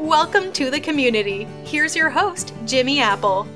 Welcome to the community. Here's your host, Jimmy Apple.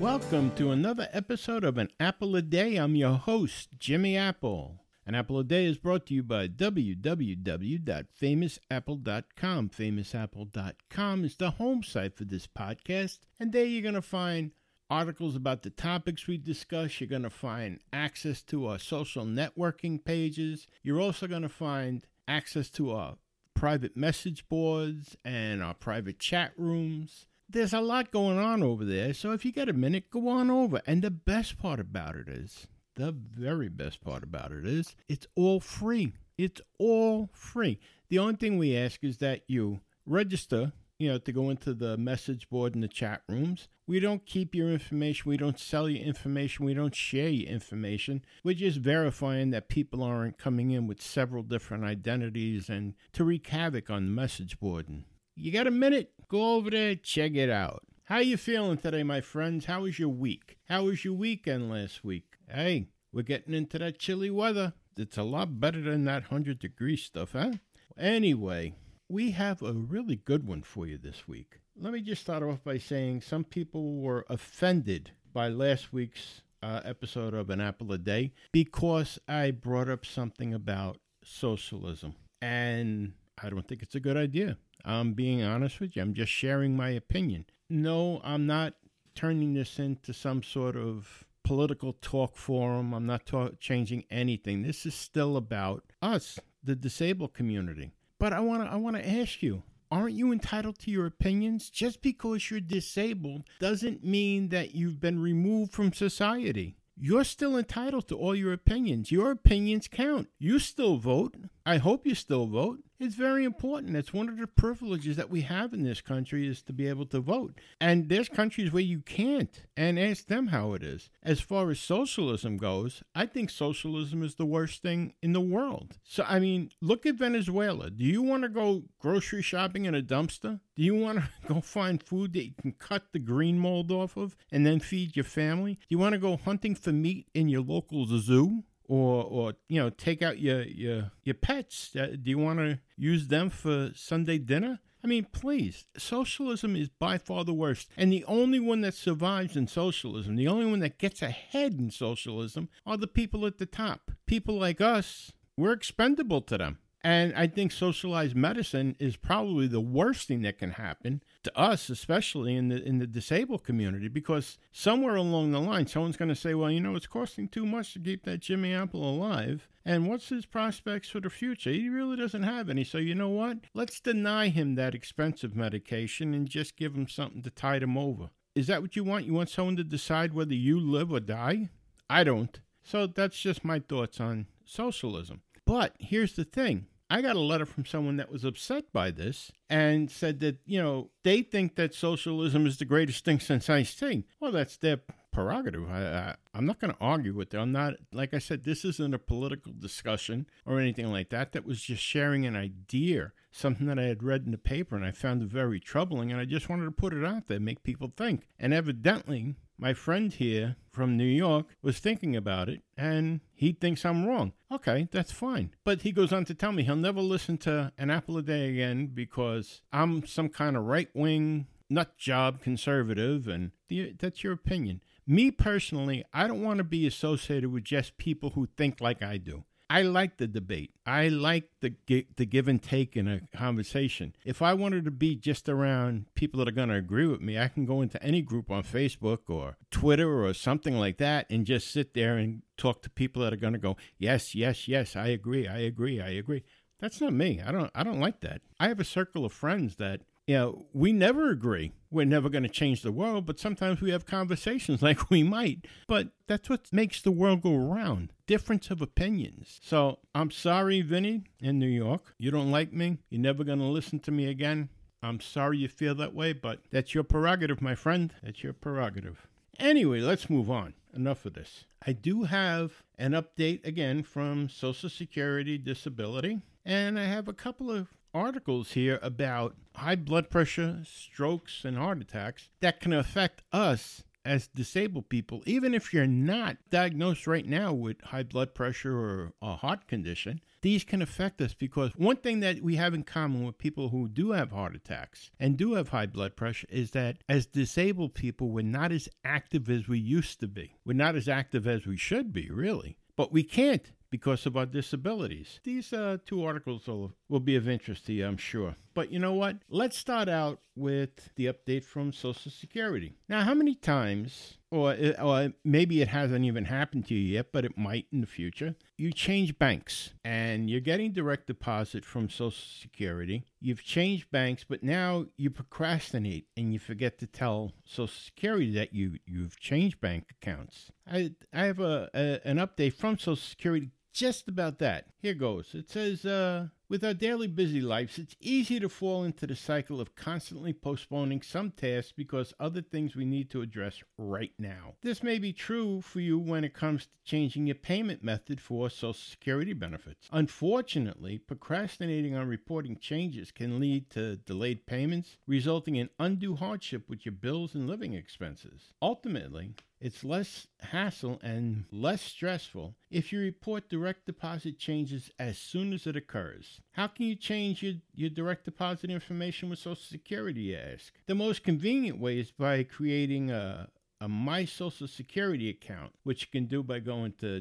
Welcome to another episode of An Apple a Day. I'm your host, Jimmy Apple. An Apple a Day is brought to you by www.famousapple.com. Famousapple.com is the home site for this podcast, and there you're going to find articles about the topics we discuss. You're going to find access to our social networking pages. You're also going to find access to our private message boards and our private chat rooms. There's a lot going on over there, so if you get a minute, go on over. And the best part about it is, the very best part about it is, it's all free. It's all free. The only thing we ask is that you register you know, to go into the message board and the chat rooms. We don't keep your information. We don't sell your information. We don't share your information. We're just verifying that people aren't coming in with several different identities and to wreak havoc on the message board. And you got a minute? Go over there, check it out. How you feeling today, my friends? How was your week? How was your weekend last week? Hey, we're getting into that chilly weather. It's a lot better than that 100 degree stuff, huh? Anyway, we have a really good one for you this week. Let me just start off by saying some people were offended by last week's uh, episode of An Apple a Day because I brought up something about socialism. And I don't think it's a good idea. I'm being honest with you. I'm just sharing my opinion. No, I'm not turning this into some sort of political talk forum. I'm not ta- changing anything. This is still about us, the disabled community. But I want to I want to ask you, aren't you entitled to your opinions? Just because you're disabled doesn't mean that you've been removed from society. You're still entitled to all your opinions. Your opinions count. You still vote. I hope you still vote. It's very important. It's one of the privileges that we have in this country is to be able to vote. And there's countries where you can't. And ask them how it is. As far as socialism goes, I think socialism is the worst thing in the world. So I mean, look at Venezuela. Do you want to go grocery shopping in a dumpster? Do you want to go find food that you can cut the green mold off of and then feed your family? Do you want to go hunting for meat in your local zoo? Or or you know take out your your your pets. Uh, do you want to use them for sunday dinner? I mean please. Socialism is by far the worst. And the only one that survives in socialism the only one that gets ahead in socialism are the people at the top. People like us we're expendable to them and I think socialized medicine is probably the worst thing that can happen to us, especially in the in the disabled community, because somewhere along the line, someone's going to say, "Well, you know, it's costing too much to keep that Jimmy Apple alive." And what's his prospects for the future? He really doesn't have any. So you know what? Let's deny him that expensive medication and just give him something to tide him over. Is that what you want? You want someone to decide whether you live or die? I don't. So that's just my thoughts on socialism. But here's the thing I got a letter from someone that was upset by this and said that, you know, they think that socialism is the greatest thing since iced tea. Well, that's their prerogative. I, am not going to argue with them. I'm not, like I said, this isn't a political discussion or anything like that. That was just sharing an idea, something that I had read in the paper and I found it very troubling. And I just wanted to put it out there, make people think. And evidently, my friend here from New York was thinking about it and he thinks I'm wrong. Okay, that's fine. But he goes on to tell me he'll never listen to an apple a day again because I'm some kind of right wing nut job conservative and that's your opinion. Me personally, I don't want to be associated with just people who think like I do. I like the debate. I like the the give and take in a conversation. If I wanted to be just around people that are going to agree with me, I can go into any group on Facebook or Twitter or something like that and just sit there and talk to people that are going to go, "Yes, yes, yes, I agree. I agree. I agree." That's not me. I don't I don't like that. I have a circle of friends that you know, we never agree. We're never going to change the world, but sometimes we have conversations like we might. But that's what makes the world go around difference of opinions. So I'm sorry, Vinny, in New York. You don't like me. You're never going to listen to me again. I'm sorry you feel that way, but that's your prerogative, my friend. That's your prerogative. Anyway, let's move on. Enough of this. I do have an update again from Social Security Disability, and I have a couple of articles here about high blood pressure, strokes, and heart attacks that can affect us as disabled people, even if you're not diagnosed right now with high blood pressure or a heart condition, these can affect us because one thing that we have in common with people who do have heart attacks and do have high blood pressure is that as disabled people, we're not as active as we used to be. We're not as active as we should be, really. But we can't because of our disabilities. These uh, two articles will, will be of interest to you, I'm sure. But you know what? Let's start out with the update from Social Security. Now, how many times, or, or maybe it hasn't even happened to you yet, but it might in the future, you change banks and you're getting direct deposit from Social Security. You've changed banks, but now you procrastinate and you forget to tell Social Security that you, you've changed bank accounts. I, I have a, a an update from Social Security just about that. Here goes. It says, uh, with our daily busy lives, it's easy to fall into the cycle of constantly postponing some tasks because other things we need to address right now. This may be true for you when it comes to changing your payment method for Social Security benefits. Unfortunately, procrastinating on reporting changes can lead to delayed payments, resulting in undue hardship with your bills and living expenses. Ultimately, it's less hassle and less stressful if you report direct deposit changes as soon as it occurs. How can you change your, your direct deposit information with Social Security, you ask? The most convenient way is by creating a, a My Social Security account, which you can do by going to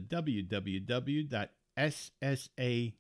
www.ssa.gov.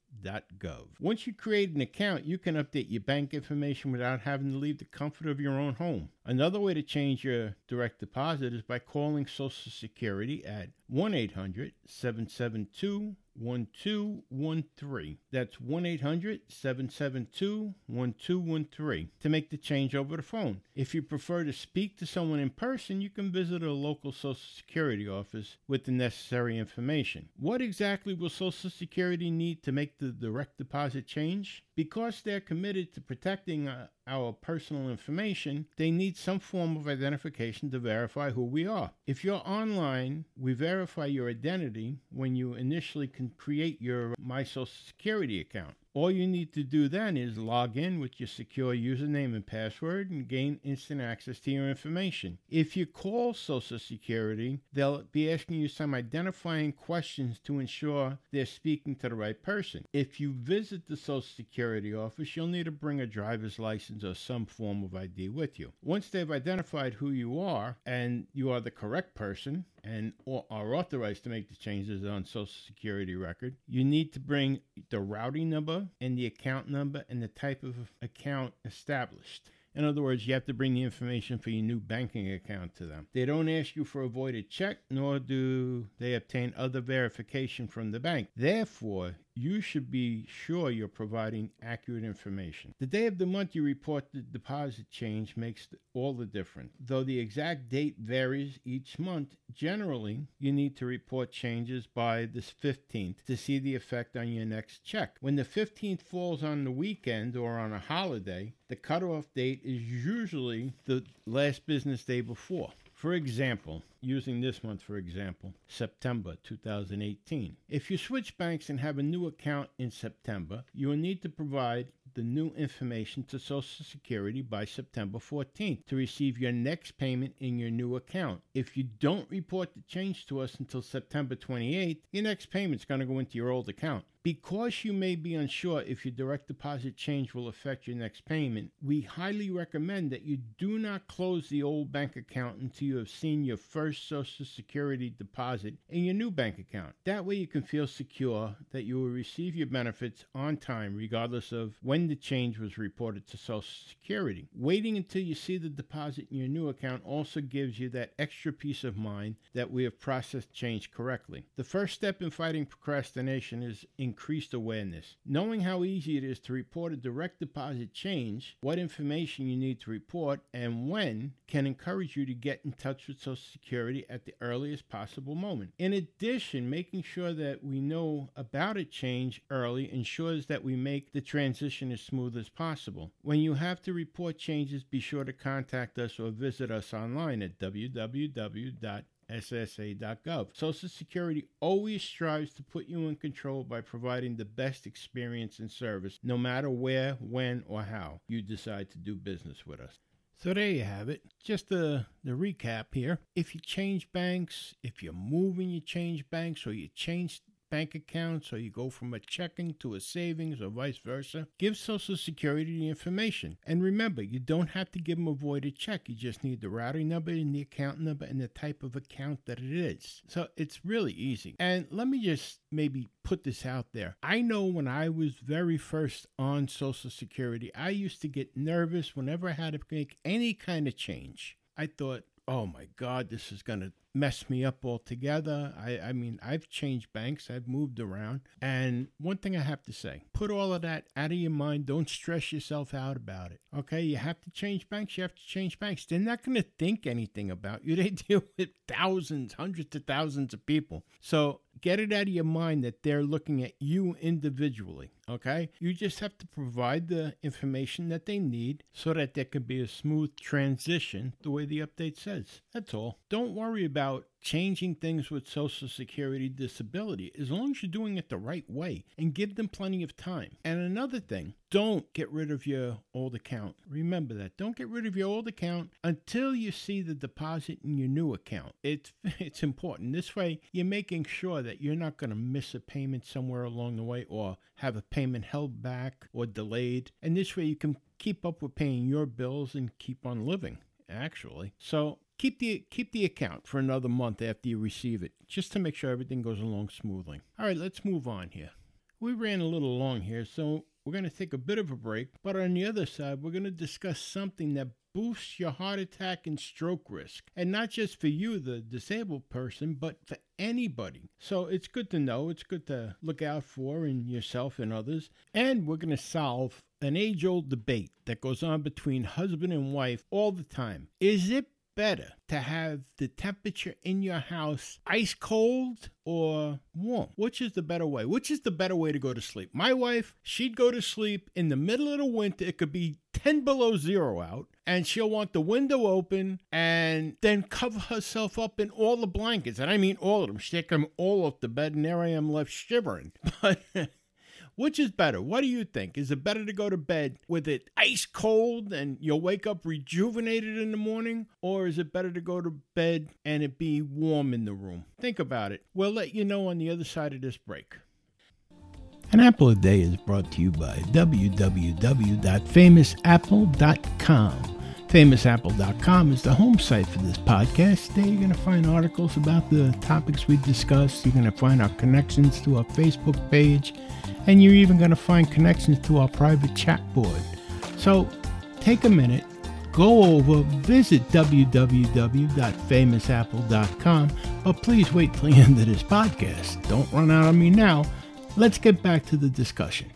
Once you create an account, you can update your bank information without having to leave the comfort of your own home. Another way to change your direct deposit is by calling Social Security at 1 800 772 1213. That's 1 800 772 1213 to make the change over the phone. If you prefer to speak to someone in person, you can visit a local Social Security office with the necessary information. What exactly will Social Security need to make the direct deposit change? Because they're committed to protecting uh, our personal information, they need some form of identification to verify who we are. If you're online, we verify your identity when you initially can create your My Social Security account. All you need to do then is log in with your secure username and password and gain instant access to your information. If you call Social Security, they'll be asking you some identifying questions to ensure they're speaking to the right person. If you visit the Social Security office, you'll need to bring a driver's license or some form of ID with you. Once they've identified who you are and you are the correct person, and are authorized to make the changes on Social Security record, you need to bring the routing number and the account number and the type of account established. In other words, you have to bring the information for your new banking account to them. They don't ask you for a voided check, nor do they obtain other verification from the bank. Therefore, you should be sure you're providing accurate information. The day of the month you report the deposit change makes all the difference. Though the exact date varies each month, generally you need to report changes by the 15th to see the effect on your next check. When the 15th falls on the weekend or on a holiday, the cutoff date is usually the last business day before. For example, using this month for example, September 2018. If you switch banks and have a new account in September, you will need to provide the new information to Social Security by September 14th to receive your next payment in your new account. If you don't report the change to us until September 28th, your next payment is going to go into your old account. Because you may be unsure if your direct deposit change will affect your next payment, we highly recommend that you do not close the old bank account until you have seen your first Social Security deposit in your new bank account. That way, you can feel secure that you will receive your benefits on time, regardless of when the change was reported to Social Security. Waiting until you see the deposit in your new account also gives you that extra peace of mind that we have processed change correctly. The first step in fighting procrastination is in increased awareness. Knowing how easy it is to report a direct deposit change, what information you need to report, and when can encourage you to get in touch with Social Security at the earliest possible moment. In addition, making sure that we know about a change early ensures that we make the transition as smooth as possible. When you have to report changes, be sure to contact us or visit us online at www ssa.gov. Social Security always strives to put you in control by providing the best experience and service, no matter where, when, or how you decide to do business with us. So there you have it. Just the, the recap here. If you change banks, if you're moving, you change banks, or you change bank accounts or you go from a checking to a savings or vice versa, give Social Security the information. And remember, you don't have to give them a voided check. You just need the routing number and the account number and the type of account that it is. So it's really easy. And let me just maybe put this out there. I know when I was very first on Social Security, I used to get nervous whenever I had to make any kind of change. I thought, oh my God, this is going to mess me up altogether. I, I mean, I've changed banks, I've moved around. And one thing I have to say put all of that out of your mind. Don't stress yourself out about it. Okay, you have to change banks, you have to change banks. They're not going to think anything about you. They deal with thousands, hundreds of thousands of people. So get it out of your mind that they're looking at you individually. Okay? You just have to provide the information that they need so that there can be a smooth transition the way the update says. That's all. Don't worry about changing things with Social Security disability as long as you're doing it the right way and give them plenty of time. And another thing, don't get rid of your old account. Remember that. Don't get rid of your old account until you see the deposit in your new account. It's it's important. This way you're making sure that you're not going to miss a payment somewhere along the way or have a payment held back or delayed. And this way you can keep up with paying your bills and keep on living actually. So keep the keep the account for another month after you receive it, just to make sure everything goes along smoothly. All right, let's move on here. We ran a little long here, so we're going to take a bit of a break. But on the other side, we're going to discuss something that boosts your heart attack and stroke risk. And not just for you, the disabled person, but for anybody. So it's good to know, it's good to look out for in yourself and others. And we're going to solve an age old debate that goes on between husband and wife all the time. Is it better to have the temperature in your house ice cold or warm? Which is the better way? Which is the better way to go to sleep? My wife, she'd go to sleep in the middle of the winter. It could be 10 below zero out, and she'll want the window open and then cover herself up in all the blankets. And I mean all of them. Take them all off the bed, and there I am left shivering. But which is better? What do you think? Is it better to go to bed with it ice cold and you'll wake up rejuvenated in the morning? Or is it better to go to bed and it be warm in the room? Think about it. We'll let you know on the other side of this break. An Apple a Day is brought to you by www.famousapple.com. FamousApple.com is the home site for this podcast. There you're going to find articles about the topics we discussed. You're going to find our connections to our Facebook page, and you're even going to find connections to our private chat board. So take a minute, go over, visit www.famousapple.com, but please wait till the end of this podcast. Don't run out on me now. Let's get back to the discussion.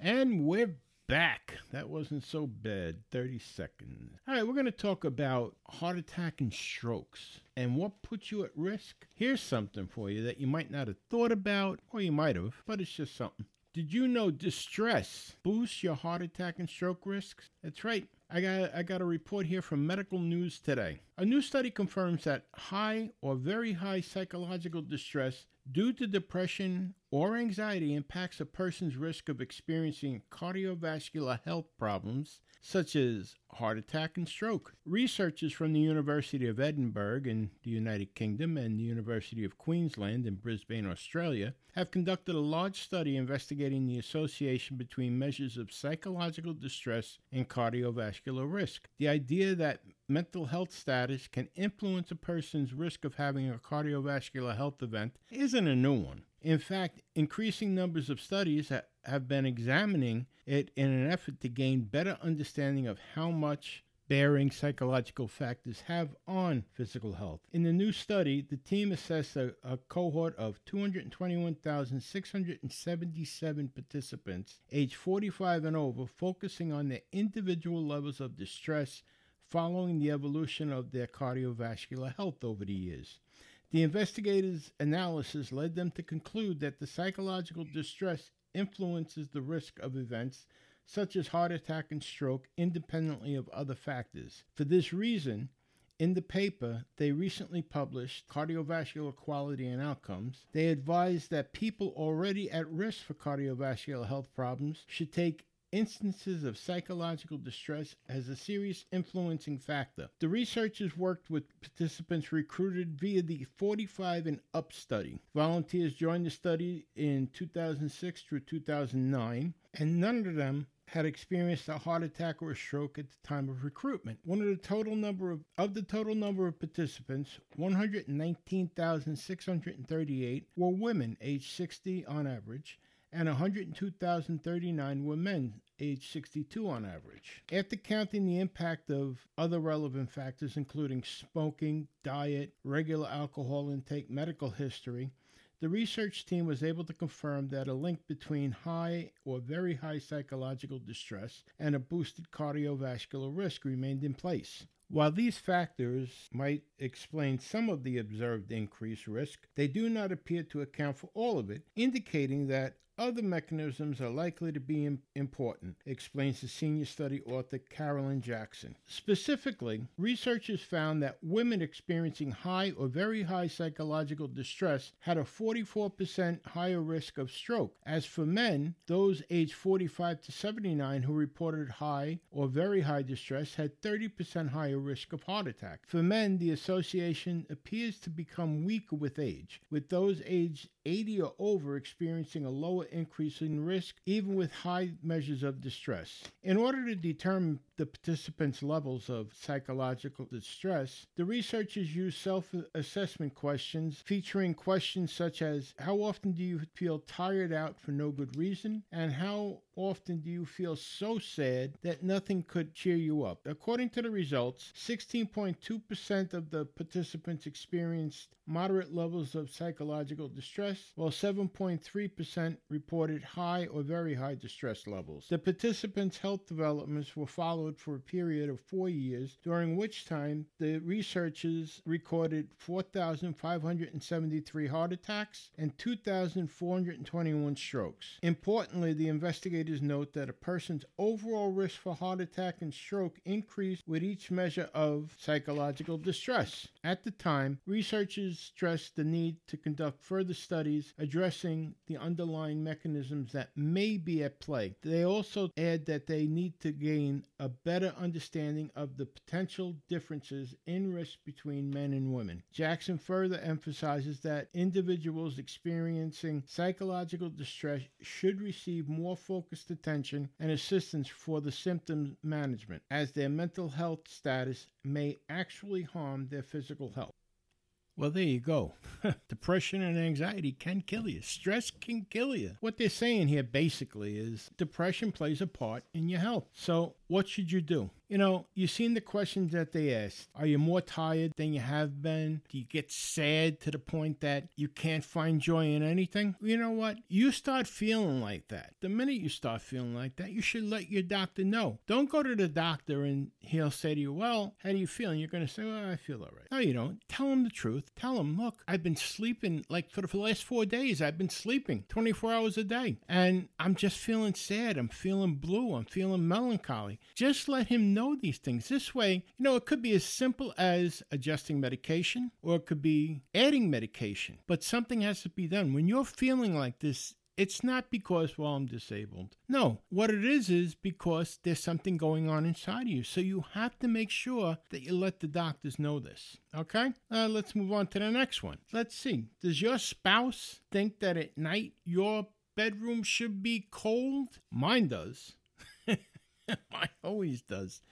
And we're back. That wasn't so bad. 30 seconds. All right, we're going to talk about heart attack and strokes and what puts you at risk. Here's something for you that you might not have thought about, or you might have, but it's just something. Did you know distress boosts your heart attack and stroke risks? That's right. I got I got a report here from Medical News today. A new study confirms that high or very high psychological distress due to depression or anxiety impacts a person's risk of experiencing cardiovascular health problems such as heart attack and stroke. Researchers from the University of Edinburgh in the United Kingdom and the University of Queensland in Brisbane, Australia, have conducted a large study investigating the association between measures of psychological distress and cardiovascular risk. The idea that mental health status can influence a person's risk of having a cardiovascular health event isn't a new one. In fact, increasing numbers of studies have been examining it in an effort to gain better understanding of how much bearing psychological factors have on physical health. In the new study, the team assessed a, a cohort of 221,677 participants aged 45 and over, focusing on their individual levels of distress following the evolution of their cardiovascular health over the years. The investigators' analysis led them to conclude that the psychological distress influences the risk of events such as heart attack and stroke independently of other factors. For this reason, in the paper they recently published, Cardiovascular Quality and Outcomes, they advised that people already at risk for cardiovascular health problems should take instances of psychological distress as a serious influencing factor. The researchers worked with participants recruited via the 45 and up study. Volunteers joined the study in 2006 through 2009, and none of them had experienced a heart attack or a stroke at the time of recruitment. One of the total number of of the total number of participants, 119,638 were women aged 60 on average and 102,039 were men aged 62 on average. After counting the impact of other relevant factors, including smoking, diet, regular alcohol intake, medical history, the research team was able to confirm that a link between high or very high psychological distress and a boosted cardiovascular risk remained in place. While these factors might explain some of the observed increased risk, they do not appear to account for all of it, indicating that other mechanisms are likely to be important, explains the senior study author Carolyn Jackson. Specifically, researchers found that women experiencing high or very high psychological distress had a 44% higher risk of stroke. As for men, those aged 45 to 79 who reported high or very high distress had 30% higher risk of heart attack. For men, the association appears to become weaker with age, with those aged 80 or over experiencing a lower increase in risk, even with high measures of distress. In order to determine the participants' levels of psychological distress, the researchers used self assessment questions featuring questions such as How often do you feel tired out for no good reason? and How often do you feel so sad that nothing could cheer you up? According to the results, 16.2% of the participants experienced moderate levels of psychological distress, while 7.3% reported high or very high distress levels. The participants' health developments were followed for a period of four years, during which time the researchers recorded 4,573 heart attacks and 2,421 strokes. Importantly, the investigators note that a person's overall risk for heart attack and stroke increased with each measure of psychological distress. At the time, researchers stressed the need to conduct further studies addressing the underlying mechanisms that may be at play. They also add that they need to gain a better understanding of the potential differences in risk between men and women. Jackson further emphasizes that individuals experiencing psychological distress should receive more focused attention and assistance for the symptom management, as their mental health status may actually harm their physical health. Well, there you go. Depression and anxiety can kill you. Stress can kill you. What they're saying here basically is depression plays a part in your health. So, what should you do? You know, you've seen the questions that they asked. Are you more tired than you have been? Do you get sad to the point that you can't find joy in anything? You know what? You start feeling like that. The minute you start feeling like that, you should let your doctor know. Don't go to the doctor and he'll say to you, Well, how do you feel? And you're going to say, Well, I feel all right. No, you don't. Tell him the truth. Tell him, Look, I've been sleeping like for the last four days. I've been sleeping 24 hours a day. And I'm just feeling sad. I'm feeling blue. I'm feeling melancholy. Just let him know these things. This way, you know, it could be as simple as adjusting medication or it could be adding medication, but something has to be done. When you're feeling like this, it's not because, well, I'm disabled. No, what it is is because there's something going on inside of you. So you have to make sure that you let the doctors know this. Okay? Uh, let's move on to the next one. Let's see. Does your spouse think that at night your bedroom should be cold? Mine does. Mine always does.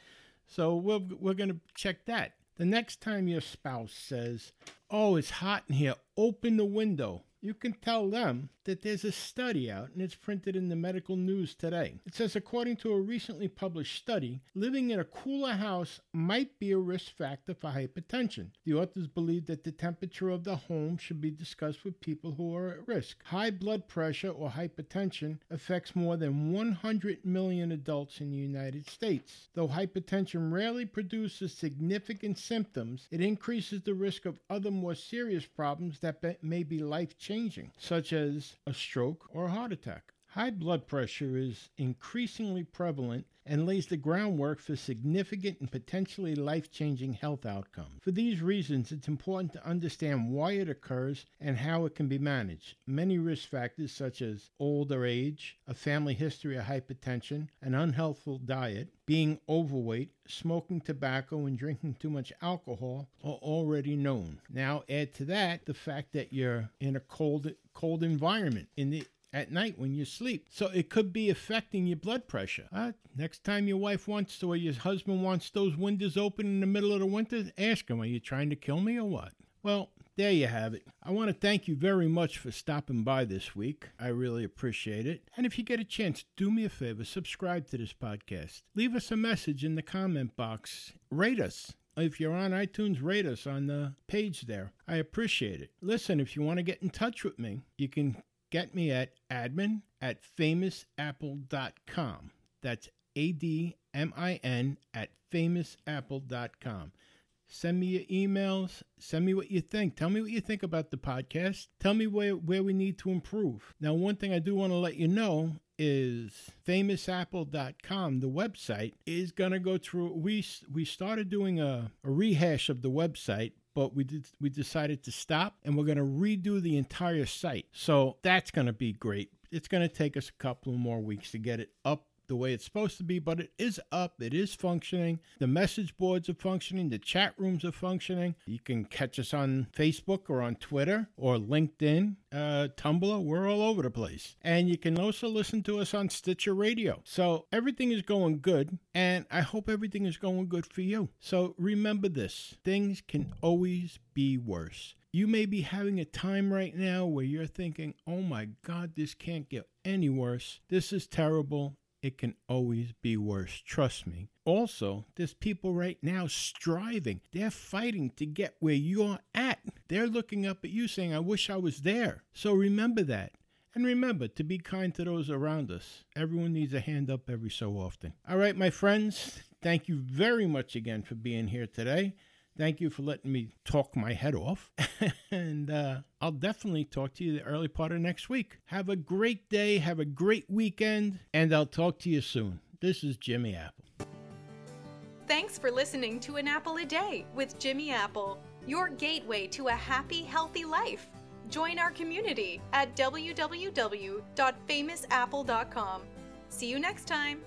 So we're, we're going to check that. The next time your spouse says, Oh, it's hot in here, open the window. You can tell them that there's a study out and it's printed in the medical news today. It says, according to a recently published study, living in a cooler house might be a risk factor for hypertension. The authors believe that the temperature of the home should be discussed with people who are at risk. High blood pressure or hypertension affects more than 100 million adults in the United States. Though hypertension rarely produces significant symptoms, it increases the risk of other more serious problems that may be life changing, such as a stroke, or a heart attack. High blood pressure is increasingly prevalent and lays the groundwork for significant and potentially life changing health outcomes. For these reasons, it's important to understand why it occurs and how it can be managed. Many risk factors, such as older age, a family history of hypertension, an unhealthful diet, being overweight, smoking tobacco, and drinking too much alcohol, are already known. Now, add to that the fact that you're in a cold, cold environment. In the at night when you sleep. So it could be affecting your blood pressure. Uh, next time your wife wants to or your husband wants those windows open in the middle of the winter, ask him, Are you trying to kill me or what? Well, there you have it. I want to thank you very much for stopping by this week. I really appreciate it. And if you get a chance, do me a favor subscribe to this podcast. Leave us a message in the comment box. Rate us. If you're on iTunes, rate us on the page there. I appreciate it. Listen, if you want to get in touch with me, you can get me at admin at famousapple.com. That's A D M I N at famousapple.com. Send me your emails. Send me what you think. Tell me what you think about the podcast. Tell me where, where we need to improve. Now, one thing I do want to let you know is famousapple.com the website is going to go through we we started doing a, a rehash of the website but we did we decided to stop and we're going to redo the entire site. So that's going to be great. It's going to take us a couple more weeks to get it up the way it's supposed to be, but it is up, it is functioning. The message boards are functioning, the chat rooms are functioning. You can catch us on Facebook or on Twitter or LinkedIn, uh, Tumblr, we're all over the place. And you can also listen to us on Stitcher Radio. So everything is going good, and I hope everything is going good for you. So remember this things can always be worse. You may be having a time right now where you're thinking, oh my God, this can't get any worse. This is terrible it can always be worse. Trust me. Also, there's people right now striving. They're fighting to get where you're at. They're looking up at you saying, I wish I was there. So remember that. And remember to be kind to those around us. Everyone needs a hand up every so often. All right, my friends, thank you very much again for being here today. Thank you for letting me talk my head off. and uh, I'll definitely talk to you the early part of next week. Have a great day. Have a great weekend. And I'll talk to you soon. This is Jimmy Apple. Thanks for listening to An Apple a Day with Jimmy Apple, your gateway to a happy, healthy life. Join our community at www.famousapple.com. See you next time.